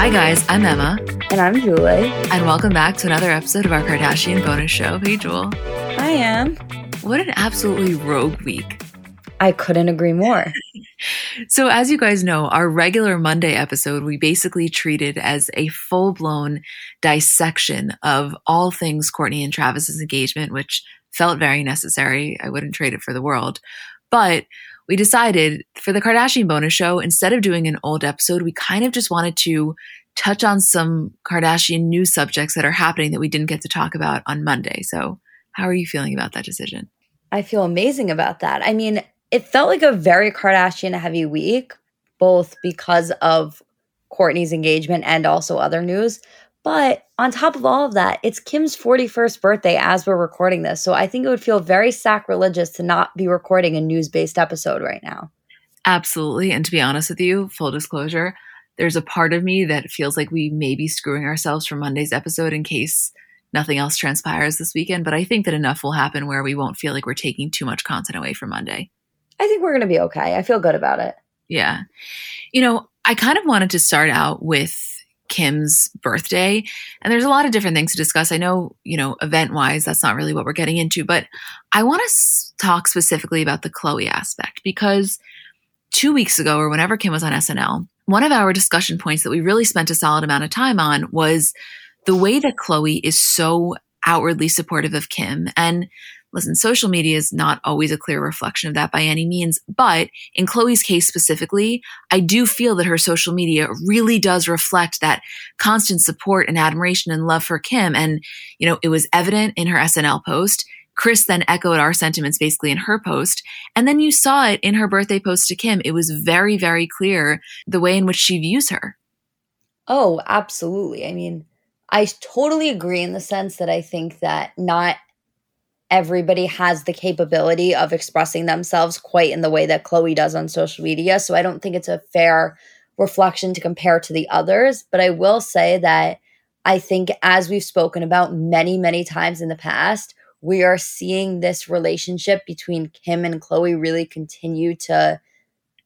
Hi, guys. I'm Emma. And I'm Julie. And welcome back to another episode of our Kardashian bonus show. Hey, Jewel. Hi, Em. What an absolutely rogue week. I couldn't agree more. so, as you guys know, our regular Monday episode, we basically treated as a full blown dissection of all things Kourtney and Travis's engagement, which felt very necessary. I wouldn't trade it for the world. But we decided for the Kardashian bonus show, instead of doing an old episode, we kind of just wanted to touch on some Kardashian news subjects that are happening that we didn't get to talk about on Monday. So, how are you feeling about that decision? I feel amazing about that. I mean, it felt like a very Kardashian heavy week, both because of Kourtney's engagement and also other news. But on top of all of that, it's Kim's 41st birthday as we're recording this. So I think it would feel very sacrilegious to not be recording a news based episode right now. Absolutely. And to be honest with you, full disclosure, there's a part of me that feels like we may be screwing ourselves for Monday's episode in case nothing else transpires this weekend. But I think that enough will happen where we won't feel like we're taking too much content away from Monday. I think we're going to be okay. I feel good about it. Yeah. You know, I kind of wanted to start out with Kim's birthday. And there's a lot of different things to discuss. I know, you know, event wise, that's not really what we're getting into, but I want to s- talk specifically about the Khloé aspect because two weeks ago, or whenever Kim was on SNL, one of our discussion points that we really spent a solid amount of time on was the way that Khloé is so outwardly supportive of Kim. And Listen, social media is not always a clear reflection of that by any means, but in Khloé's case specifically, I do feel that her social media really does reflect that constant support and admiration and love for Kim. And, you know, it was evident in her SNL post. Kris then echoed our sentiments basically in her post. And then you saw it in her birthday post to Kim. It was very, very clear the way in which she views her. Oh, absolutely. I mean, I totally agree in the sense that I think that not everybody has the capability of expressing themselves quite in the way that Khloé does on social media. So I don't think it's a fair reflection to compare to the others. But I will say that I think, as we've spoken about many, many times in the past, we are seeing this relationship between Kim and Khloé really continue to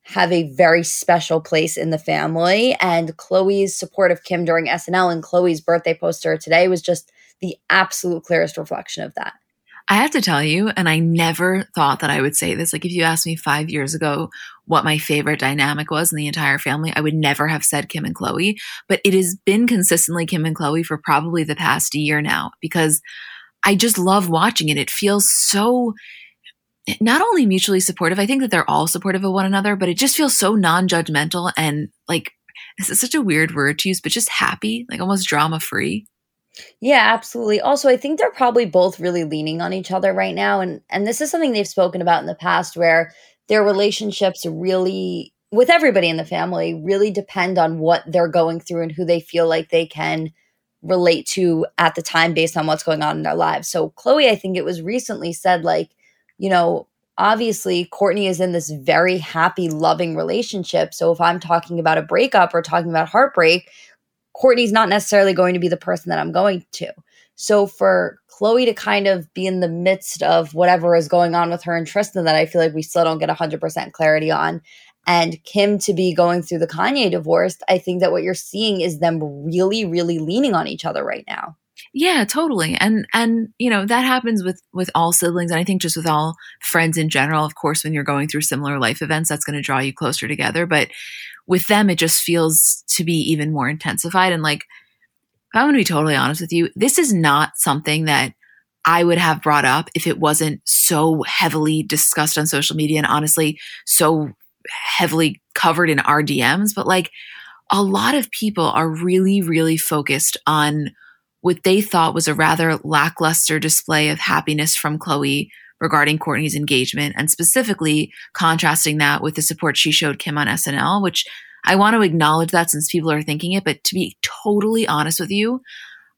have a very special place in the family. And Khloé's support of Kim during SNL and Khloé's birthday poster today was just the absolute clearest reflection of that. I have to tell you, and I never thought that I would say this. Like, if you asked me five years ago what my favorite dynamic was in the entire family, I would never have said Kim and Khloé. But it has been consistently Kim and Khloé for probably the past year now because I just love watching it. It feels so not only mutually supportive, I think that they're all supportive of one another, but it just feels so non judgmental and like, this is such a weird word to use, but just happy, like almost drama free. Yeah, absolutely. Also, I think they're probably both really leaning on each other right now and and this is something they've spoken about in the past where their relationships really with everybody in the family really depend on what they're going through and who they feel like they can relate to at the time based on what's going on in their lives. So Khloé, I think it was recently said like, you know, obviously Kourtney is in this very happy loving relationship. So if I'm talking about a breakup or talking about heartbreak, Kourtney's not necessarily going to be the person that I'm going to. So for Khloé to kind of be in the midst of whatever is going on with her and Tristan that I feel like we still don't get 100% clarity on, and Kim to be going through the Kanye divorce, I think that what you're seeing is them really, really leaning on each other right now. Yeah, totally. And and you know, that happens with with all siblings and I think just with all friends in general. Of course, when you're going through similar life events, that's going to draw you closer together, but with them it just feels to be even more intensified. And like I'm going to be totally honest with you, this is not something that I would have brought up if it wasn't so heavily discussed on social media and honestly so heavily covered in our DMs, but like a lot of people are really, really focused on what they thought was a rather lackluster display of happiness from Khloe regarding Kourtney's engagement and specifically contrasting that with the support she showed Kim on SNL, which I want to acknowledge that since people are thinking it, but to be totally honest with you,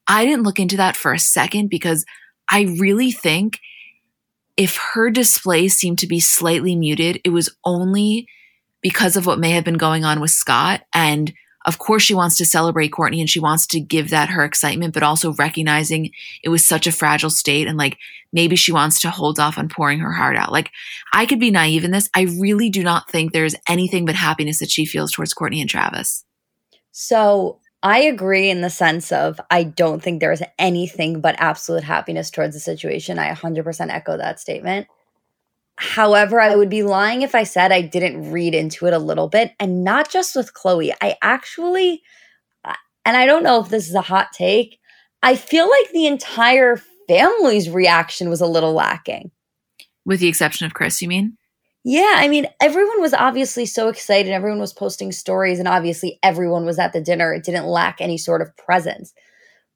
I didn't look into that for a second because I really think if her display seemed to be slightly muted, it was only because of what may have been going on with Scott. And of course, she wants to celebrate Kourtney and she wants to give that her excitement, but also recognizing it was such a fragile state. And like maybe she wants to hold off on pouring her heart out. Like I could be naive in this. I really do not think there's anything but happiness that she feels towards Kourtney and Travis. So I agree in the sense of I don't think there's anything but absolute happiness towards the situation. I 100% echo that statement. However, I would be lying if I said I didn't read into it a little bit and not just with Khloé. I actually, uh, and I don't know if this is a hot take, I feel like the entire family's reaction was a little lacking. With the exception of Kris, you mean? Yeah, I mean, everyone was obviously so excited. Everyone was posting stories, and obviously, everyone was at the dinner. It didn't lack any sort of presence.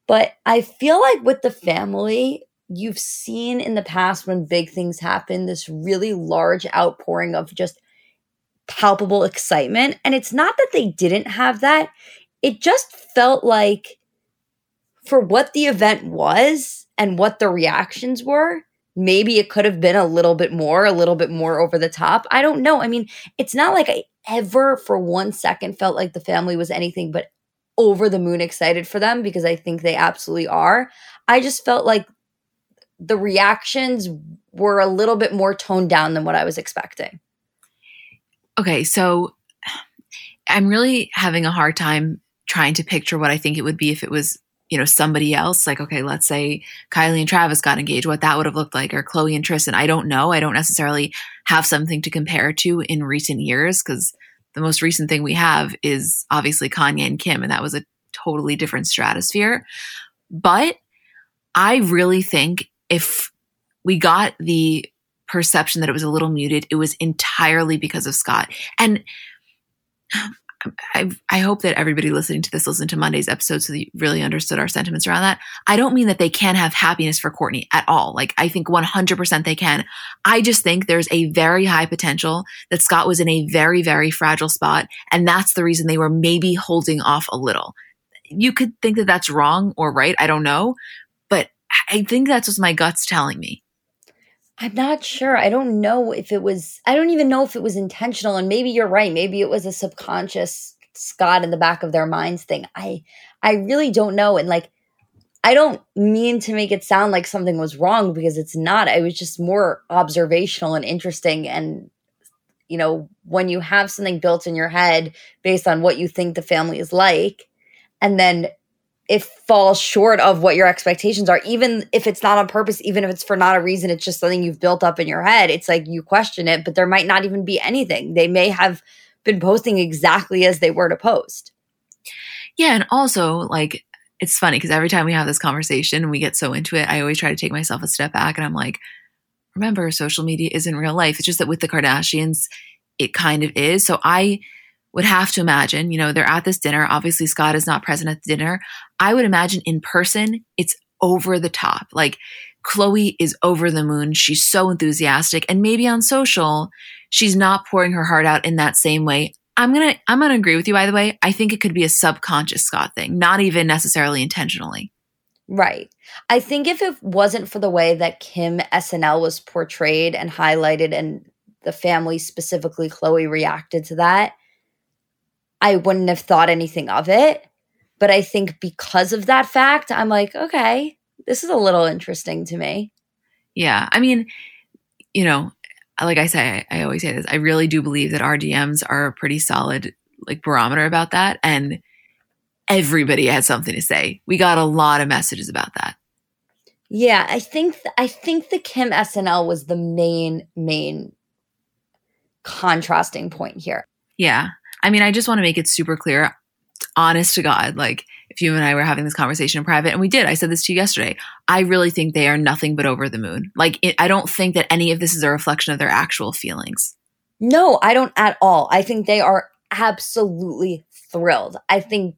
But I feel like with the family, you've seen in the past when big things happen this really large outpouring of just palpable excitement. And it's not that they didn't have that, it just felt like for what the event was and what the reactions were, maybe it could have been a little bit more, a little bit more over the top. I don't know. I mean, it's not like I ever for one second felt like the family was anything but over the moon excited for them because I think they absolutely are. I just felt like the reactions were a little bit more toned down than what I was expecting. Okay, so I'm really having a hard time trying to picture what I think it would be if it was, you know, somebody else. Like, okay, let's say Kylie and Travis got engaged, what that would have looked like, or Khloé and Tristan. I don't know. I don't necessarily have something to compare to in recent years because the most recent thing we have is obviously Kanye and Kim, and that was a totally different stratosphere. But I really think if we got the perception that it was a little muted, it was entirely because of Scott. And um, I, I, hope that everybody listening to this listened to Monday's episode so that you really understood our sentiments around that. I don't mean that they can't have happiness for Kourtney at all. Like, I think 100% they can. I just think there's a very high potential that Scott was in a very, very fragile spot. And that's the reason they were maybe holding off a little. You could think that that's wrong or right. I don't know. I think that's what my gut's telling me. I'm not sure. I don't know if it was, I don't even know if it was intentional. And maybe you're right. Maybe it was a subconscious Scott in the back of their minds thing. I, I really don't know. And like, I don't mean to make it sound like something was wrong because it's not. I was just more observational and interesting. And, you know, when you have something built in your head based on what you think the family is like, and then it falls short of what your expectations are even if it's not on purpose even if it's for not a reason it's just something you've built up in your head. It's like you question it but there might not even be anything. They may have been posting exactly as they were to post. Yeah and also like it's funny because every time we have this conversation and we get so into it i always try to take myself a step back and i'm like remember social media isn't real life. It's just that with the kardashians it kind of is. So i would have to imagine, you know, they're at this dinner. Obviously, Scott is not present at the dinner. I would imagine in person, it's over the top. Like Khloé is over the moon. She's so enthusiastic. And maybe on social, she's not pouring her heart out in that same way. I'm going to, I'm going to agree with you, by the way. I think it could be a subconscious Scott thing, not even necessarily intentionally. Right. I think if it wasn't for the way that Kim SNL was portrayed and highlighted and the family, specifically Khloé, reacted to that, I wouldn't have thought anything of it. But I think because of that fact, I'm like, okay, this is a little interesting to me. Yeah. I mean, you know, like I say, I, I always say this. I really do believe that our DMs are a pretty solid like barometer about that, and everybody had something to say. We got a lot of messages about that. Yeah, I think th- I think the Kim SNL was the main main contrasting point here. Yeah. I mean, I just want to make it super clear, honest to God, like if you and I were having this conversation in private, and we did, I said this to you yesterday. I really think they are nothing but over the moon. Like, it, I don't think that any of this is a reflection of their actual feelings. No, I don't at all. I think they are absolutely thrilled. I think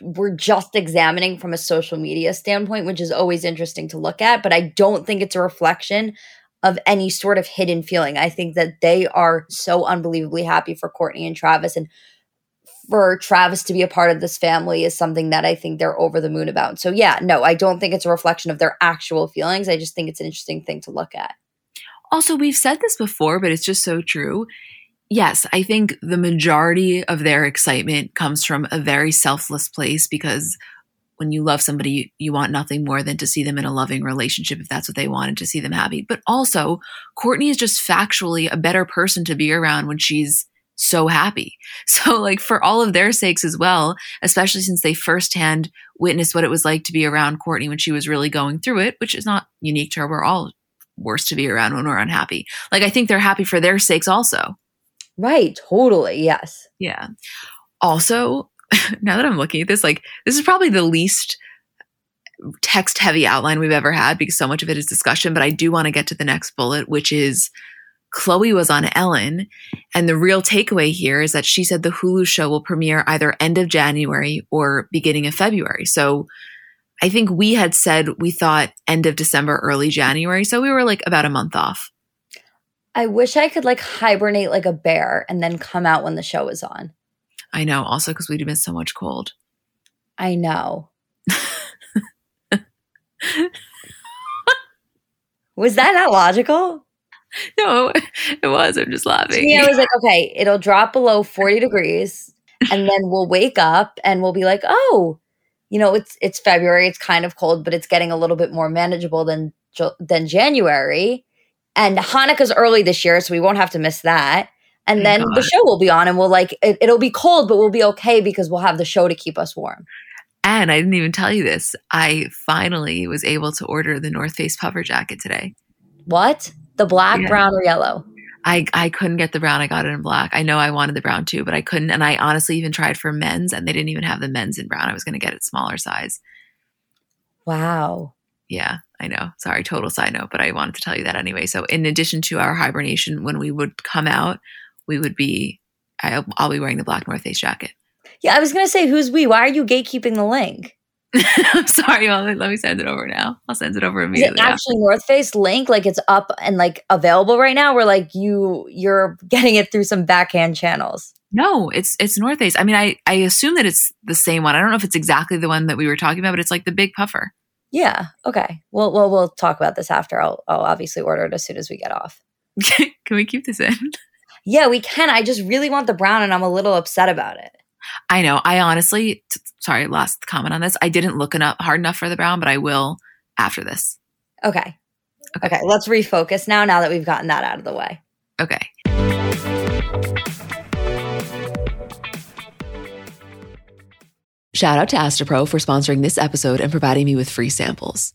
we're just examining from a social media standpoint, which is always interesting to look at, but I don't think it's a reflection of any sort of hidden feeling. I think that they are so unbelievably happy for Kourtney and Travis and for Travis to be a part of this family is something that I think they're over the moon about. So yeah, no, I don't think it's a reflection of their actual feelings. I just think it's an interesting thing to look at. Also, we've said this before, but it's just so true. Yes, I think the majority of their excitement comes from a very selfless place because when you love somebody, you, you, want nothing more than to see them in a loving relationship if that's what they wanted to see them happy. But also, Kourtney is just factually a better person to be around when she's so happy. So, like, for all of their sakes as well, especially since they firsthand witnessed what it was like to be around Kourtney when she was really going through it, which is not unique to her. We're all worse to be around when we're unhappy. Like, I think they're happy for their sakes also. Right. Totally. Yes. Yeah. Also, now that I'm looking at this, like this is probably the least text heavy outline we've ever had because so much of it is discussion. But I do want to get to the next bullet, which is Khloé was on Ellen. And the real takeaway here is that she said the Hulu show will premiere either end of January or beginning of February. So I think we had said we thought end of December, early January. So we were like about a month off. I wish I could like hibernate like a bear and then come out when the show is on. I know. Also, because we'd miss so much cold. I know. was that not logical? No, it was. I'm just laughing. Yeah, I was like, okay, it'll drop below 40 degrees, and then we'll wake up and we'll be like, oh, you know, it's it's February. It's kind of cold, but it's getting a little bit more manageable than than January. And Hanukkah's early this year, so we won't have to miss that and oh then God. the show will be on and we'll like it, it'll be cold but we'll be okay because we'll have the show to keep us warm and i didn't even tell you this i finally was able to order the north face puffer jacket today what the black yeah. brown or yellow I, I couldn't get the brown. I got it in black. I know I wanted the brown too, but I couldn't. And I honestly even tried for men's and they didn't even have the men's in brown. I was going to get it smaller size. Wow. Yeah, I know. Sorry, total side note, but I wanted to tell you that anyway. So, in addition to our hibernation, when we would come out, we would be I'll, I'll be wearing the black North Face jacket. Yeah, I was gonna say, who's we? Why are you gatekeeping the link? I'm sorry. Well, let me send it over now. I'll send it over immediately. Is actually North Face link, like it's up and like available right now. Where like you you're getting it through some backhand channels. No, it's it's North Face. I mean, I I assume that it's the same one. I don't know if it's exactly the one that we were talking about, but it's like the big puffer. Yeah. Okay. Well, well, we'll talk about this after. I'll I'll obviously order it as soon as we get off. Can we keep this in? Yeah, we can. I just really want the brown and I'm a little upset about it. I know. I honestly, t- sorry, last comment on this. I didn't look enough hard enough for the brown, but I will after this. Okay. Okay. Okay. Let's refocus now, now that we've gotten that out of the way. Okay. Shout out to Astepro for sponsoring this episode and providing me with free samples.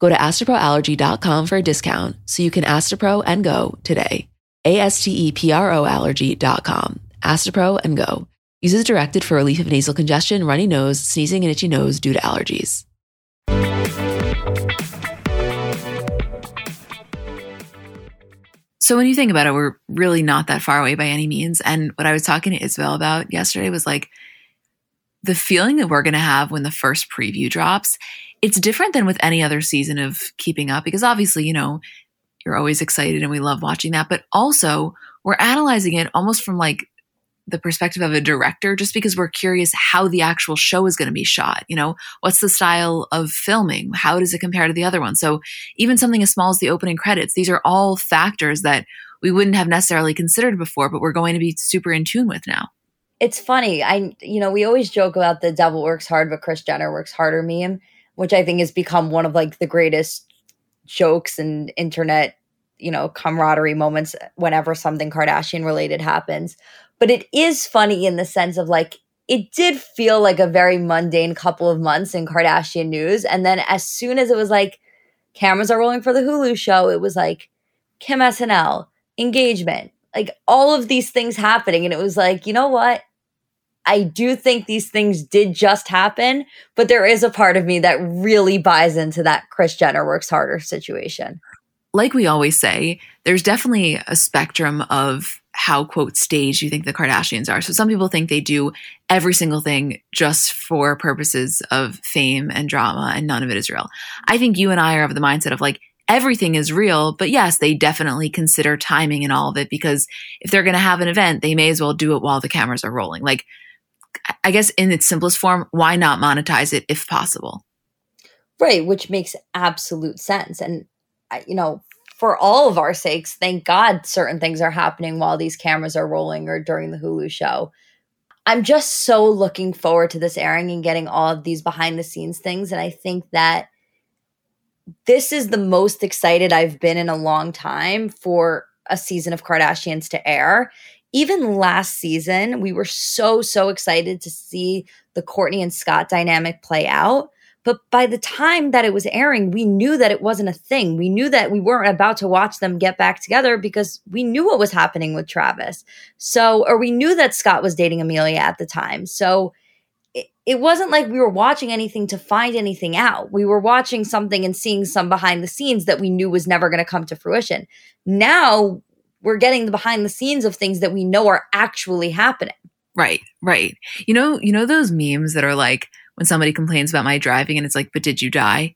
Go to asteproallergy.com for a discount so you can Astepro and go today. A S T E P R O allergy.com. Astepro and go. Uses directed for relief of nasal congestion, runny nose, sneezing, and itchy nose due to allergies. So when you think about it, we're really not that far away by any means. And what I was talking to Isabel about yesterday was like the feeling that we're going to have when the first preview drops. It's different than with any other season of Keeping Up because obviously, you know, you're always excited and we love watching that. But also, we're analyzing it almost from like the perspective of a director just because we're curious how the actual show is going to be shot you know? What's the style of filming? How does it compare to the other one? So even something as small as the opening credits these are all factors that we wouldn't have necessarily considered before but we're going to be super in tune with now. It's funny i you know we always joke about the devil works hard but Kris jenner works harder meme which i think has become one of like the greatest jokes and internet you know camaraderie moments whenever something kardashian related happens but it is funny in the sense of like it did feel like a very mundane couple of months in Kardashian news. And then as soon as it was like cameras are rolling for the Hulu show, it was like Kim SNL, engagement, like all of these things happening. And it was like, you know what? I do think these things did just happen, but there is a part of me that really buys into that Kris Jenner works harder situation. Like we always say, there's definitely a spectrum of how quote staged you think the Kardashians are. So some people think they do every single thing just for purposes of fame and drama and none of it is real. I think you and I are of the mindset of like everything is real, but yes, they definitely consider timing and all of it because if they're going to have an event, they may as well do it while the cameras are rolling. Like I guess in its simplest form, why not monetize it if possible? Right, which makes absolute sense. And you know, for all of our sakes, thank God certain things are happening while these cameras are rolling or during the Hulu show. I'm just so looking forward to this airing and getting all of these behind the scenes things. And I think that this is the most excited I've been in a long time for a season of Kardashians to air. Even last season, we were so, so excited to see the Kourtney and Scott dynamic play out. But by the time that it was airing, we knew that it wasn't a thing. We knew that we weren't about to watch them get back together because we knew what was happening with Travis. So, or we knew that Scott was dating Amelia at the time. So, it, it wasn't like we were watching anything to find anything out. We were watching something and seeing some behind the scenes that we knew was never going to come to fruition. Now we're getting the behind the scenes of things that we know are actually happening. Right, right. You know, you know those memes that are like, when somebody complains about my driving and it's like, but did you die?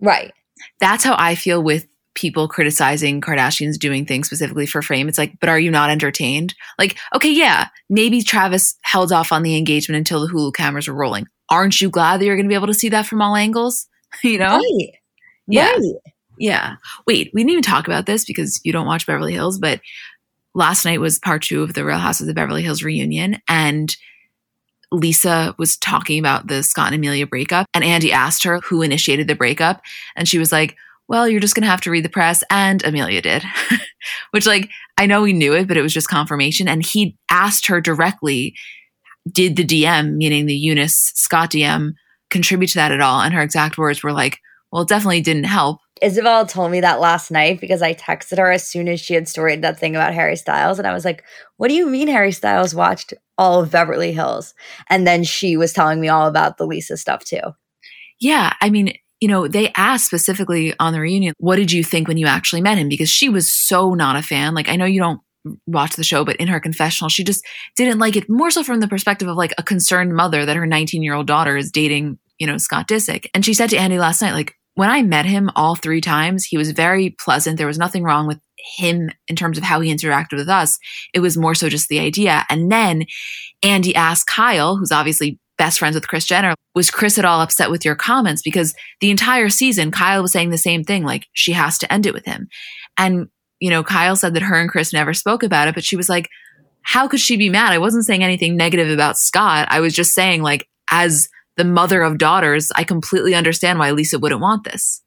Right. That's how I feel with people criticizing Kardashians doing things specifically for fame. It's like, but are you not entertained? Like, okay, yeah, maybe Travis held off on the engagement until the Hulu cameras were rolling. Aren't you glad that you're going to be able to see that from all angles? you know? Right. Yeah. Right. Yeah. Wait, we didn't even talk about this because you don't watch Beverly Hills, but last night was part two of the Real Houses of Beverly Hills reunion. And Lisa was talking about the Scott and Amelia breakup, and Andy asked her who initiated the breakup, and she was like, well, you're just going to have to read the press. And Amelia did, which, like, I know we knew it, but it was just confirmation. And he asked her directly, did the DM, meaning the Younes Scott DM, contribute to that at all? And her exact words were like, well, it definitely didn't help. Isabel told me that last night because I texted her as soon as she had storied that thing about Harry Styles. And I was like, what do you mean Harry Styles watched all of Beverly Hills? And then she was telling me all about the Lisa stuff too. Yeah. I mean, you know, they asked specifically on the reunion, what did you think when you actually met him? Because she was so not a fan. Like, I know you don't watch the show, but in her confessional, she just didn't like it more so from the perspective of like a concerned mother that her 19 year old daughter is dating, you know, Scott Disick. And she said to Andy last night, like, when I met him all three times, he was very pleasant. There was nothing wrong with him in terms of how he interacted with us. It was more so just the idea. And then Andy asked Kyle, who's obviously best friends with Kris Jenner, was Kris at all upset with your comments? Because the entire season, Kyle was saying the same thing, like she has to end it with him. And, you know, Kyle said that her and Kris never spoke about it, but she was like, how could she be mad? I wasn't saying anything negative about Scott. I was just saying, like, as the mother of daughters, I completely understand why Lisa wouldn't want this.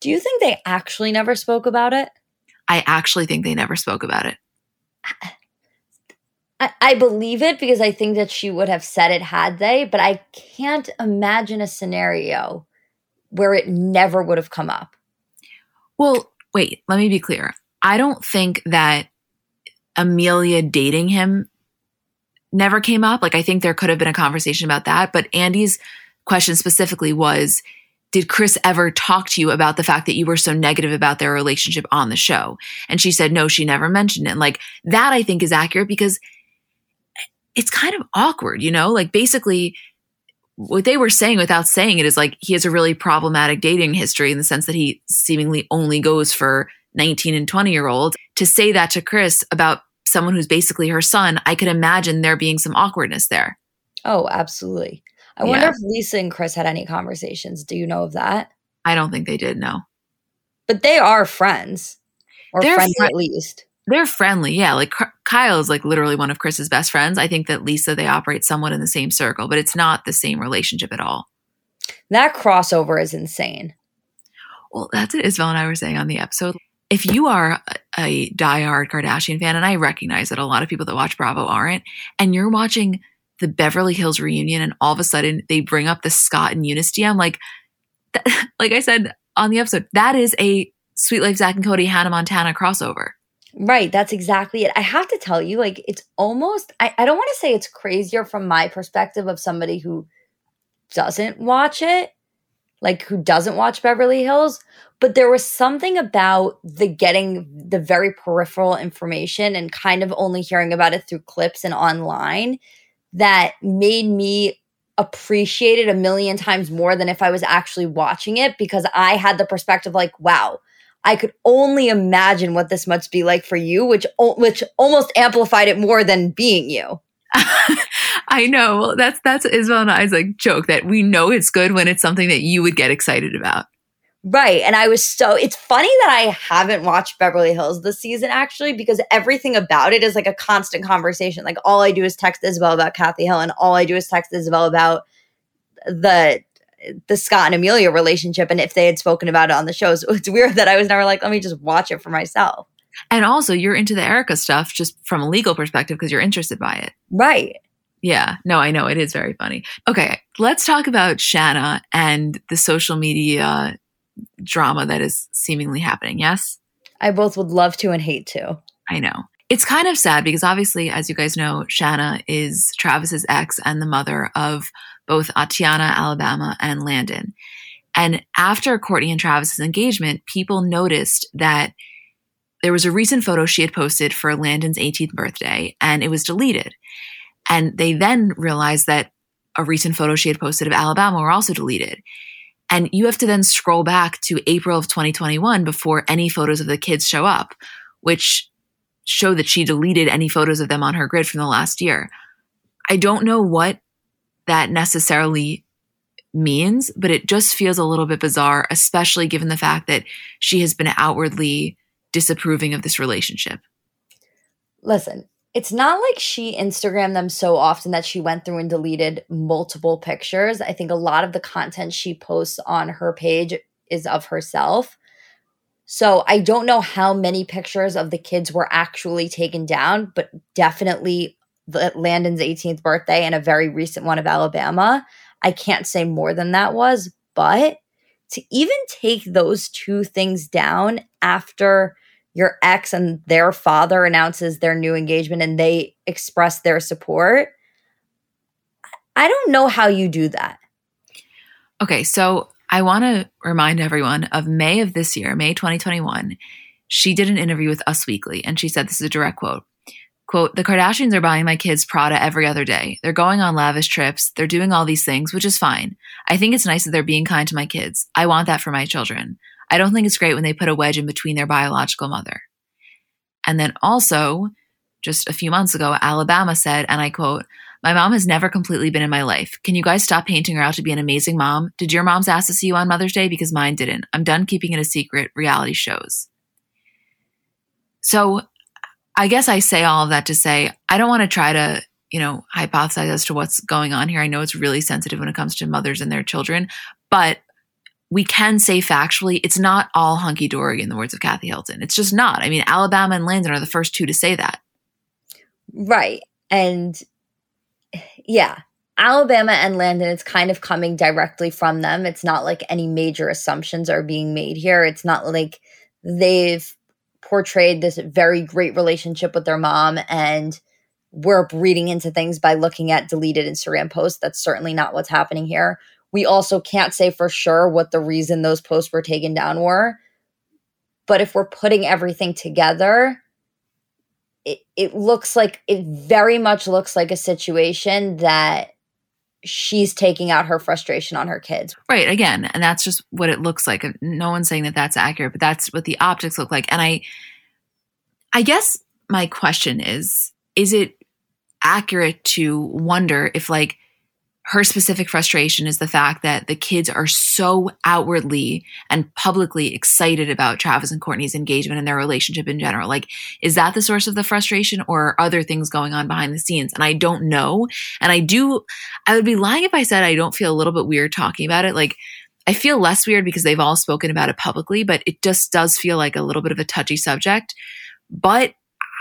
Do you think they actually never spoke about it? I actually think they never spoke about it. I, I, believe it because I think that she would have said it had they, but I can't imagine a scenario where it never would have come up. Well, wait, let me be clear. I don't think that Amelia dating him never came up. Like I think there could have been a conversation about that, but Andy's question specifically was did Kris ever talk to you about the fact that you were so negative about their relationship on the show? And she said, no, she never mentioned it. And like that, I think is accurate because it's kind of awkward, you know? Like basically, what they were saying without saying it is like he has a really problematic dating history in the sense that he seemingly only goes for 19 and 20 year olds. To say that to Kris about someone who's basically her son, I could imagine there being some awkwardness there. Oh, absolutely. I yeah. wonder if Lisa and Kris had any conversations. Do you know of that? I don't think they did, no. But they are friends, or They're friends fr- at least. They're friendly, yeah. Like Kyle is like literally one of Kris's best friends. I think that Lisa they operate somewhat in the same circle, but it's not the same relationship at all. That crossover is insane. Well, that's what Isabel and I were saying on the episode. If you are a diehard Kardashian fan, and I recognize that a lot of people that watch Bravo aren't, and you're watching the Beverly Hills reunion, and all of a sudden they bring up the Scott and Younes DM, like, like I said on the episode, that is a Suite Life Zack and Cody Hannah Montana crossover. Right. That's exactly it. I have to tell you, like, it's almost, I, I don't want to say it's crazier from my perspective of somebody who doesn't watch it, like, who doesn't watch Beverly Hills, but there was something about the getting the very peripheral information and kind of only hearing about it through clips and online that made me appreciate it a million times more than if I was actually watching it because I had the perspective like, wow, I could only imagine what this must be like for you, which which almost amplified it more than being you. I know. That's that's Isabel and I's like joke that we know it's good when it's something that you would get excited about. Right. And I was so it's funny that I haven't watched Beverly Hills this season actually, because everything about it is like a constant conversation. Like all I do is text Isabel about Kathy Hill and all I do is text Isabel about the the Scott and Amelia relationship and if they had spoken about it on the show. So it's weird that I was never like, let me just watch it for myself. And also, you're into the Erika stuff just from a legal perspective because you're interested by it. Right. Yeah. No, I know. It is very funny. Okay. Let's talk about Shanna and the social media drama that is seemingly happening. Yes? I both would love to and hate to. I know. It's kind of sad because obviously, as you guys know, Shanna is Travis's ex and the mother of both Atiana, Alabama, and Landon. And after Kourtney and Travis's engagement, people noticed that there was a recent photo she had posted for Landon's 18th birthday and it was deleted. And they then realized that a recent photo she had posted of Alabama were also deleted. And you have to then scroll back to April of 2021 before any photos of the kids show up, which show that she deleted any photos of them on her grid from the last year. I don't know what that necessarily means, but it just feels a little bit bizarre, especially given the fact that she has been outwardly disapproving of this relationship. Listen, it's not like she Instagrammed them so often that she went through and deleted multiple pictures. I think a lot of the content she posts on her page is of herself. So I don't know how many pictures of the kids were actually taken down, but definitely Landon's 18th birthday and a very recent one of Alabama. I can't say more than that was, but to even take those two things down after your ex and their father announces their new engagement and they express their support, I don't know how you do that. Okay, so I want to remind everyone of May of this year, May 2021. She did an interview with Us Weekly and she said this is a direct quote. Quote, the Kardashians are buying my kids Prada every other day. They're going on lavish trips. They're doing all these things, which is fine. I think it's nice that they're being kind to my kids. I want that for my children. I don't think it's great when they put a wedge in between their biological mother. And then also, just a few months ago, Alabama said, and I quote, My mom has never completely been in my life. Can you guys stop painting her out to be an amazing mom? Did your moms ask to see you on Mother's Day? Because mine didn't. I'm done keeping it a secret. Reality shows. So I guess I say all of that to say I don't want to try to, you know, hypothesize as to what's going on here. I know it's really sensitive when it comes to mothers and their children, but we can say factually it's not all hunky dory in the words of Kathy Hilton. It's just not. I mean, Alabama and Landon are the first two to say that. Right. And yeah, Alabama and Landon, it's kind of coming directly from them. It's not like any major assumptions are being made here. It's not like they've portrayed this very great relationship with their mom and we're reading into things by looking at deleted Instagram posts. That's certainly not what's happening here. We also can't say for sure what the reason those posts were taken down were. But if we're putting everything together, it, it looks like it very much looks like a situation that she's taking out her frustration on her kids. Right. Again, and that's just what it looks like. No one's saying that that's accurate, but that's what the optics look like. And I, I guess my question is, is it accurate to wonder if like her specific frustration is the fact that the kids are so outwardly and publicly excited about Travis and Kourtney's engagement and their relationship in general. Like, is that the source of the frustration or are other things going on behind the scenes? And I don't know. And I do, I would be lying if I said I don't feel a little bit weird talking about it. Like, I feel less weird because they've all spoken about it publicly, but it just does feel like a little bit of a touchy subject. But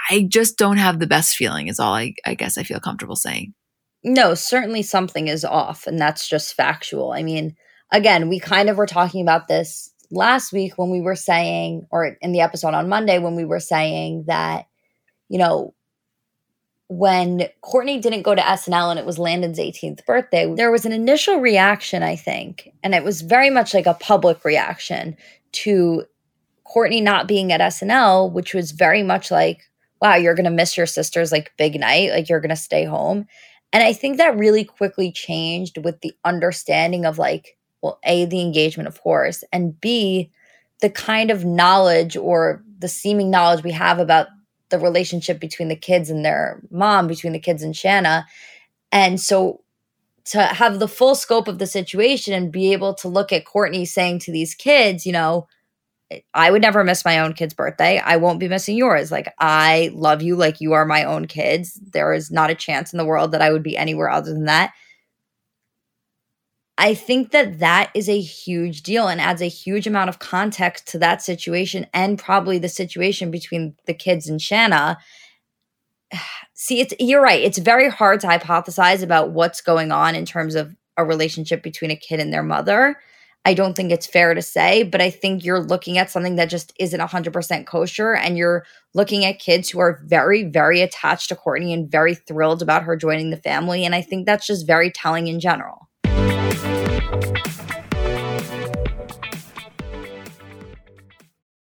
I just don't have the best feeling, is all I, I guess I feel comfortable saying. No, certainly something is off, and that's just factual. I mean, again, we kind of were talking about this last week when we were saying, or in the episode on Monday, when we were saying that, you know, when Kourtney didn't go to SNL and it was Landon's 18th birthday, there was an initial reaction, I think, and it was very much like a public reaction to Kourtney not being at SNL, which was very much like, wow, you're going to miss your sister's like big night, like you're going to stay home. And I think that really quickly changed with the understanding of like, well, A, the engagement, of course, and B, the kind of knowledge or the seeming knowledge we have about the relationship between the kids and their mom, between the kids and Shanna. And so to have the full scope of the situation and be able to look at Kourtney saying to these kids, you know, I would never miss my own kid's birthday. I won't be missing yours. Like, I love you like you are my own kids. There is not a chance in the world that I would be anywhere other than that. I think that that is a huge deal and adds a huge amount of context to that situation and probably the situation between the kids and Shanna. See, it's you're right. It's very hard to hypothesize about what's going on in terms of a relationship between a kid and their mother I don't think it's fair to say, but I think you're looking at something that just isn't 100% kosher. And you're looking at kids who are very, very attached to Kourtney and very thrilled about her joining the family. And I think that's just very telling in general.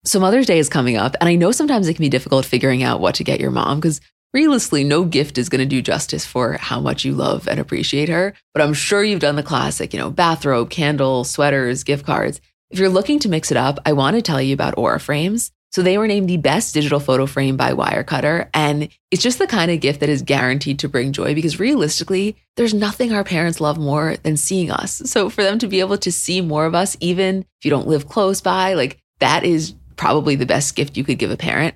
So, Mother's Day is coming up, and I know sometimes it can be difficult figuring out what to get your mom because realistically, no gift is going to do justice for how much you love and appreciate her. But I'm sure you've done the classic, you know, bathrobe, candle, sweaters, gift cards. If you're looking to mix it up, I want to tell you about Aura Frames. So they were named the best digital photo frame by Wirecutter. And it's just the kind of gift that is guaranteed to bring joy because realistically, there's nothing our parents love more than seeing us. So for them to be able to see more of us, even if you don't live close by, like that is probably the best gift you could give a parent.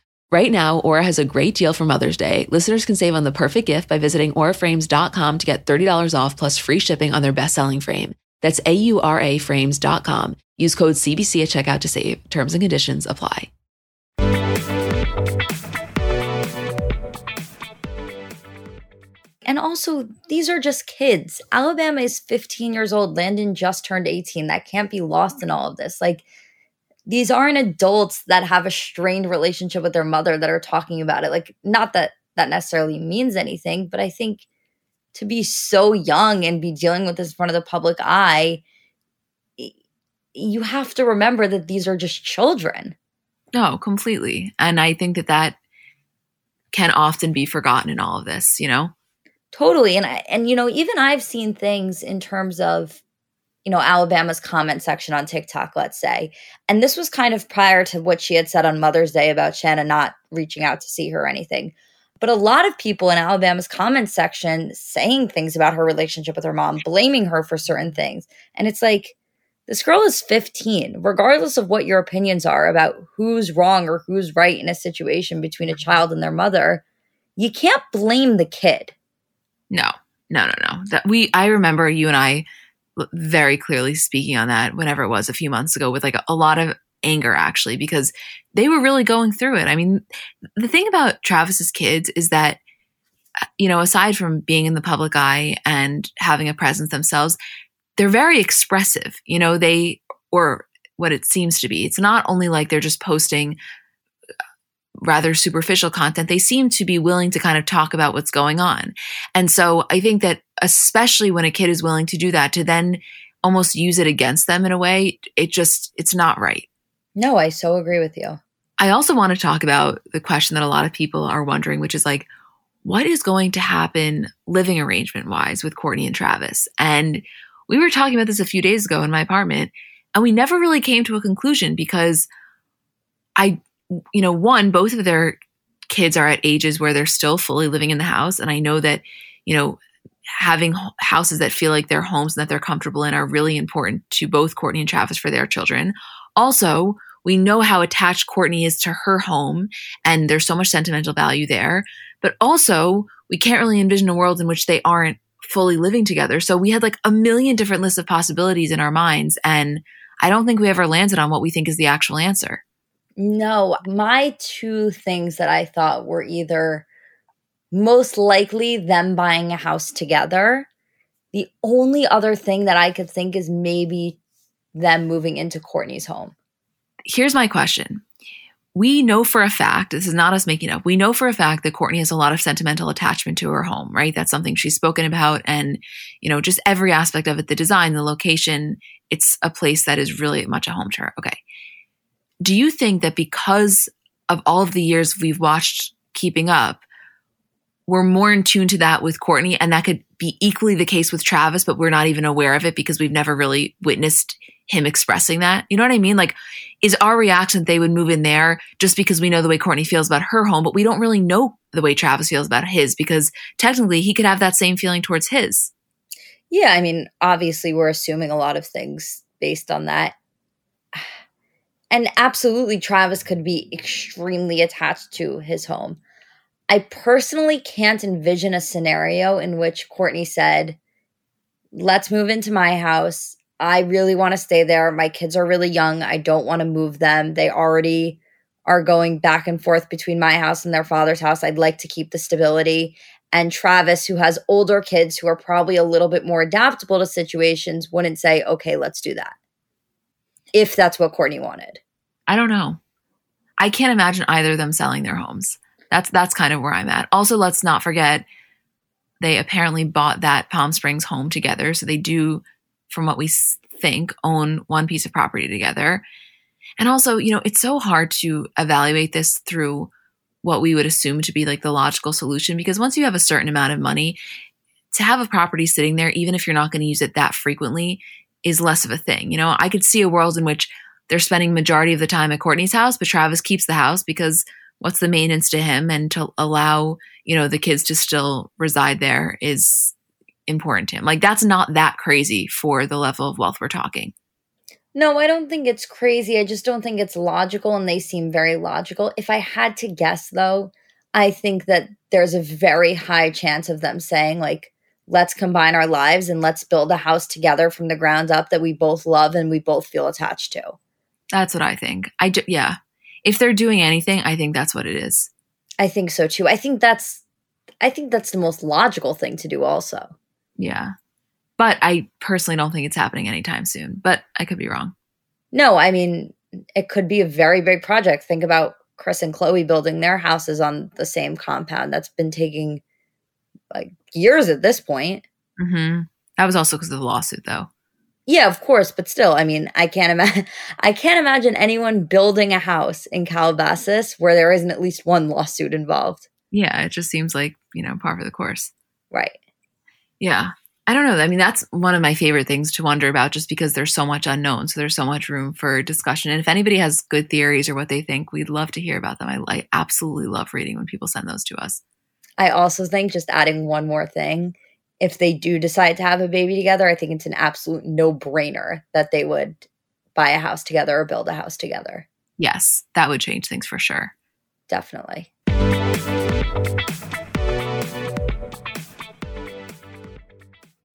Right now, Aura has a great deal for Mother's Day. Listeners can save on the perfect gift by visiting auraframes.com to get $30 off plus free shipping on their best-selling frame. That's A-U-R-A frames.com. Use code CBC at checkout to save. Terms and conditions apply. And also, these are just kids. Alabama is 15 years old. Landon just turned 18. That can't be lost in all of this. Like, these aren't adults that have a strained relationship with their mother that are talking about it. Like, not that that necessarily means anything, but I think to be so young and be dealing with this in front of the public eye, you have to remember that these are just children. No, completely. And I think that that can often be forgotten in all of this, you know? Totally. And I, and you know, even I've seen things in terms of you know, Alabama's comment section on TikTok, let's say. And this was kind of prior to what she had said on Mother's Day about Shanna not reaching out to see her or anything. But a lot of people in Alabama's comment section saying things about her relationship with her mom, blaming her for certain things. And it's like, this girl is 15. Regardless of what your opinions are about who's wrong or who's right in a situation between a child and their mother, you can't blame the kid. No, no, no, no. That we I remember you and I very clearly speaking on that whenever it was a few months ago with like a, a lot of anger actually because they were really going through it. I mean, the thing about Travis's kids is that uh, you know, aside from being in the public eye and having a presence themselves, they're very expressive. You know, they or what it seems to be. It's not only like they're just posting uh, rather superficial content, they seem to be willing to kind of talk about what's going on. And so I think that especially when a kid is willing to do that, to then almost use it against them in a way, it just, it's not right. No, I so agree with you. I also want to talk about the question that a lot of people are wondering, which is like, what is going to happen living arrangement wise with Kourtney and Travis? And we were talking about this a few days ago in my apartment, and we never really came to a conclusion because I you know, one, both of their kids are at ages where they're still fully living in the house. And I know that, you know, having houses that feel like their homes and that they're comfortable in are really important to both Kourtney and Travis for their children. Also, we know how attached Kourtney is to her home, and there's so much sentimental value there. But also, we can't really envision a world in which they aren't fully living together. So we had like a million different lists of possibilities in our minds. And I don't think we ever landed on what we think is the actual answer. No, my two things that I thought were either most likely them buying a house together. The only other thing that I could think is maybe them moving into Kourtney's home. Here's my question. We know for a fact, this is not us making up, we know for a fact that Kourtney has a lot of sentimental attachment to her home, right? That's something she's spoken about. And, you know, just every aspect of it the design, the location, it's a place that is really much a home to her. Okay do you think that because of all of the years we've watched Keeping Up, we're more in tune to that with Kourtney, and that could be equally the case with Travis, but we're not even aware of it because we've never really witnessed him expressing that. You know what I mean? Like, is our reaction they would move in there just because we know the way Kourtney feels about her home, but we don't really know the way Travis feels about his because technically he could have that same feeling towards his. Yeah, I mean, obviously, we're assuming a lot of things based on that. And absolutely, Travis could be extremely attached to his home. I personally can't envision a scenario in which Kourtney said, Let's move into my house. I really want to stay there. My kids are really young. I don't want to move them. They already are going back and forth between my house and their father's house. I'd like to keep the stability. And Travis, who has older kids who are probably a little bit more adaptable to situations, wouldn't say, okay, let's do that if that's what Kourtney wanted. I don't know. I can't imagine either of them selling their homes. That's that's kind of where I'm at. Also, let's not forget they apparently bought that Palm Springs home together, so they do from what we think own one piece of property together. And also, you know, it's so hard to evaluate this through what we would assume to be like the logical solution because once you have a certain amount of money, to have a property sitting there, even if you're not going to use it that frequently, is less of a thing. You know, I could see a world in which they're spending majority of the time at Kourtney's house, but Travis keeps the house because what's the maintenance to him and to allow, you know, the kids to still reside there is important to him. Like that's not that crazy for the level of wealth we're talking. No, I don't think it's crazy. I just don't think it's logical and they seem very logical. If I had to guess though, I think that there's a very high chance of them saying like let's combine our lives and let's build a house together from the ground up that we both love and we both feel attached to. That's what I think. I do, yeah. If they're doing anything, I think that's what it is. I think so too. I think that's I think that's the most logical thing to do also. Yeah. But I personally don't think it's happening anytime soon, but I could be wrong. No, I mean, it could be a very big project. Think about Kris and Khloé building their houses on the same compound. That's been taking like years at this point. Mm-hmm. That was also because of the lawsuit, though. Yeah, of course, but still, I mean, I can't imagine. I can't imagine anyone building a house in Calabasas where there isn't at least one lawsuit involved. Yeah, it just seems like you know par for the course. Right. Yeah, I don't know. I mean, that's one of my favorite things to wonder about, just because there's so much unknown, so there's so much room for discussion. And if anybody has good theories or what they think, we'd love to hear about them. I, I absolutely love reading when people send those to us. I also think just adding one more thing if they do decide to have a baby together, I think it's an absolute no brainer that they would buy a house together or build a house together. Yes, that would change things for sure. Definitely.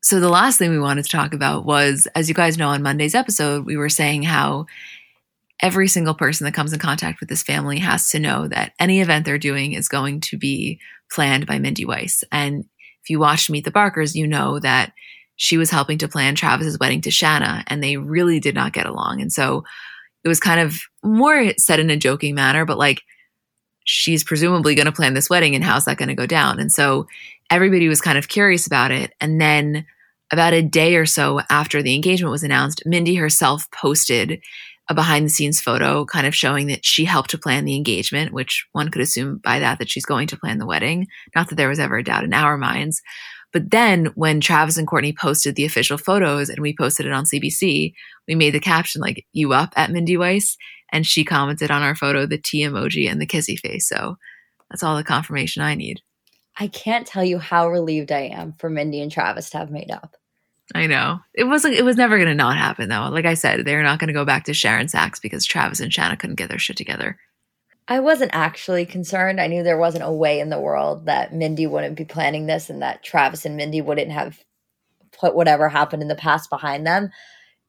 So the last thing we wanted to talk about was, as you guys know on Monday's episode, we were saying how every single person that comes in contact with this family has to know that any event they're doing is going to be planned by Mindy Weiss. And if you watched Meet the Barkers, you know that she was helping to plan Travis's wedding to Shanna, and they really did not get along. And so it was kind of more said in a joking manner, but like, she's presumably going to plan this wedding, and how's that going to go down? And so everybody was kind of curious about it. And then about a day or so after the engagement was announced, Mindy herself posted a behind the scenes photo kind of showing that she helped to plan the engagement, which one could assume by that that she's going to plan the wedding. Not that there was ever a doubt in our minds. But then when Travis and Kourtney posted the official photos and we posted it on CBC, we made the caption like, you up at Mindy Weiss? And she commented on our photo, the T emoji and the kissy face. So that's all the confirmation I need. I can't tell you how relieved I am for Mindy and Travis to have made up. I know. It wasn't it was never going to not happen though. Like I said, they're not going to go back to Sharon Sacks because Travis and Shanna couldn't get their shit together. I wasn't actually concerned. I knew there wasn't a way in the world that Mindy wouldn't be planning this and that Travis and Mindy wouldn't have put whatever happened in the past behind them.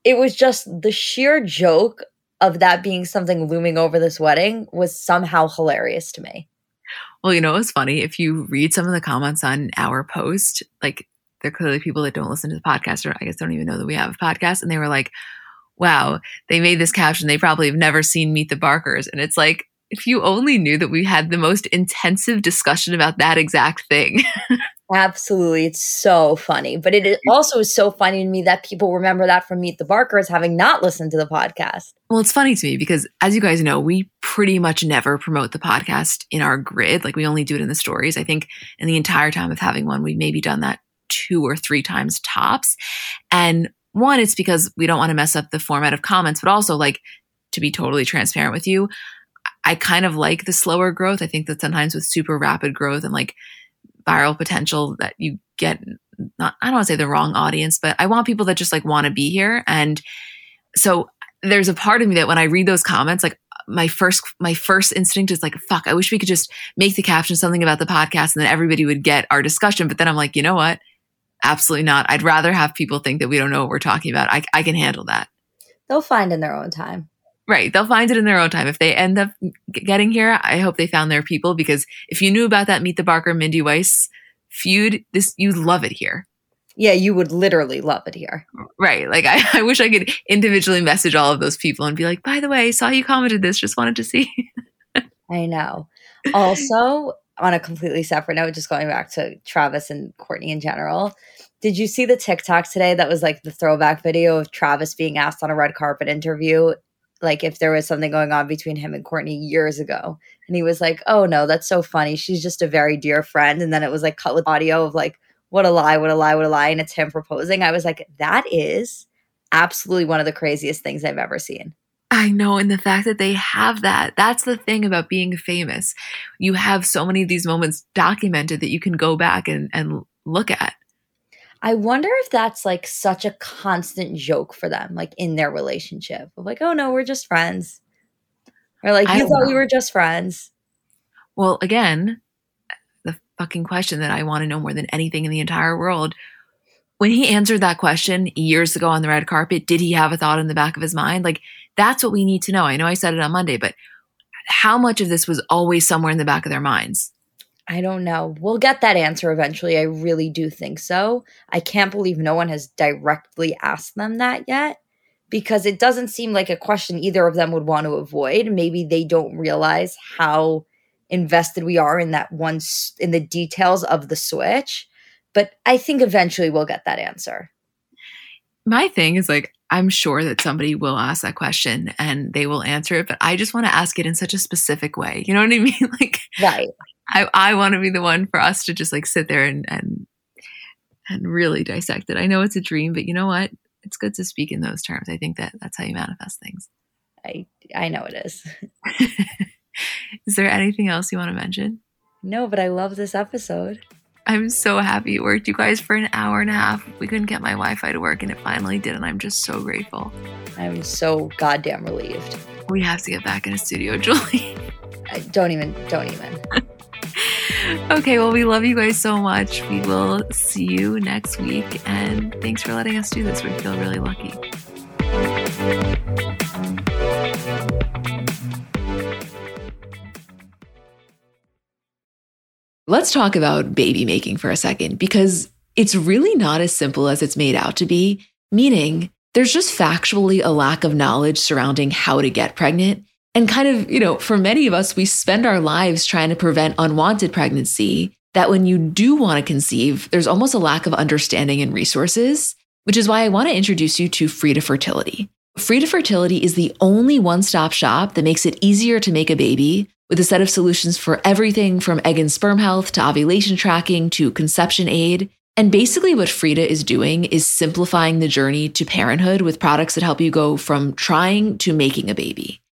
It was just the sheer joke of that being something looming over this wedding was somehow hilarious to me. Well, you know, it's funny. If you read some of the comments on our post, like they're clearly people that don't listen to the podcast or I guess don't even know that we have a podcast. And they were like, wow, they made this caption. They probably have never seen Meet the Barkers. And it's like, if you only knew that we had the most intensive discussion about that exact thing. Absolutely. It's so funny. But it mm. also is so funny to me that people remember that from Meet the Barkers having not listened to the podcast. Well, it's funny to me because, as you guys know, we pretty much never promote the podcast in our grid. Like, we only do it in the stories. I think in the entire time of having one, we've maybe done that two or three times tops. And one, it's because we don't want to mess up the format of comments, but also like to be totally transparent with you, I kind of like the slower growth. I think that sometimes with super rapid growth and like viral potential that you get not I don't want to say the wrong audience, but I want people that just like want to be here. And so there's a part of me that when I read those comments, like my first my first instinct is like fuck i wish we could just make the caption something about the podcast and then everybody would get our discussion but then i'm like you know what Absolutely not. I'd rather have people think that we don't know what we're talking about. I, I can handle that. They'll find in their own time. Right. They'll find it in their own time. If they end up getting here, I hope they found their people because if you knew about that Meet the Barker Mindy Weiss feud, this you'd love it here. Yeah, you would literally love it here. Right. Like I, I wish I could individually message all of those people and be like, by the way, saw you commented this, just wanted to see. I know. Also, on a completely separate note, just going back to Travis and Kourtney in general, did you see the TikTok today that was like the throwback video of Travis being asked on a red carpet interview, like if there was something going on between him and Kourtney years ago? And he was like, oh no, that's so funny. She's just a very dear friend. And then it was like cut with audio of like, what a lie, what a lie, what a lie. And it's him proposing. I was like, that is absolutely one of the craziest things I've ever seen. I know. And the fact that they have that, that's the thing about being famous. You have so many of these moments documented that you can go back and, and look at. I wonder if that's like such a constant joke for them, like in their relationship. Of like, oh no, we're just friends. Or like, you thought know. we were just friends. Well, again, the fucking question that I want to know more than anything in the entire world. When he answered that question years ago on the red carpet, did he have a thought in the back of his mind? Like, that's what we need to know. I know I said it on Monday, but how much of this was always somewhere in the back of their minds? I don't know. We'll get that answer eventually. I really do think so. I can't believe no one has directly asked them that yet because it doesn't seem like a question either of them would want to avoid. Maybe they don't realize how invested we are in that one in the details of the switch, but I think eventually we'll get that answer. My thing is like I'm sure that somebody will ask that question and they will answer it, but I just want to ask it in such a specific way. You know what I mean? Like Right. I, I want to be the one for us to just like sit there and and and really dissect it. I know it's a dream, but you know what? It's good to speak in those terms. I think that that's how you manifest things. I I know it is. is there anything else you want to mention? No, but I love this episode. I'm so happy it worked, you guys, for an hour and a half. We couldn't get my Wi Fi to work, and it finally did, and I'm just so grateful. I'm so goddamn relieved. We have to get back in a studio, Julie. I don't even, don't even. okay, well, we love you guys so much. We will see you next week. And thanks for letting us do this. We feel really lucky. Let's talk about baby making for a second because it's really not as simple as it's made out to be, meaning there's just factually a lack of knowledge surrounding how to get pregnant and kind of, you know, for many of us, we spend our lives trying to prevent unwanted pregnancy. That when you do want to conceive, there's almost a lack of understanding and resources, which is why I want to introduce you to Frida Fertility. Frida Fertility is the only one stop shop that makes it easier to make a baby with a set of solutions for everything from egg and sperm health to ovulation tracking to conception aid. And basically, what Frida is doing is simplifying the journey to parenthood with products that help you go from trying to making a baby.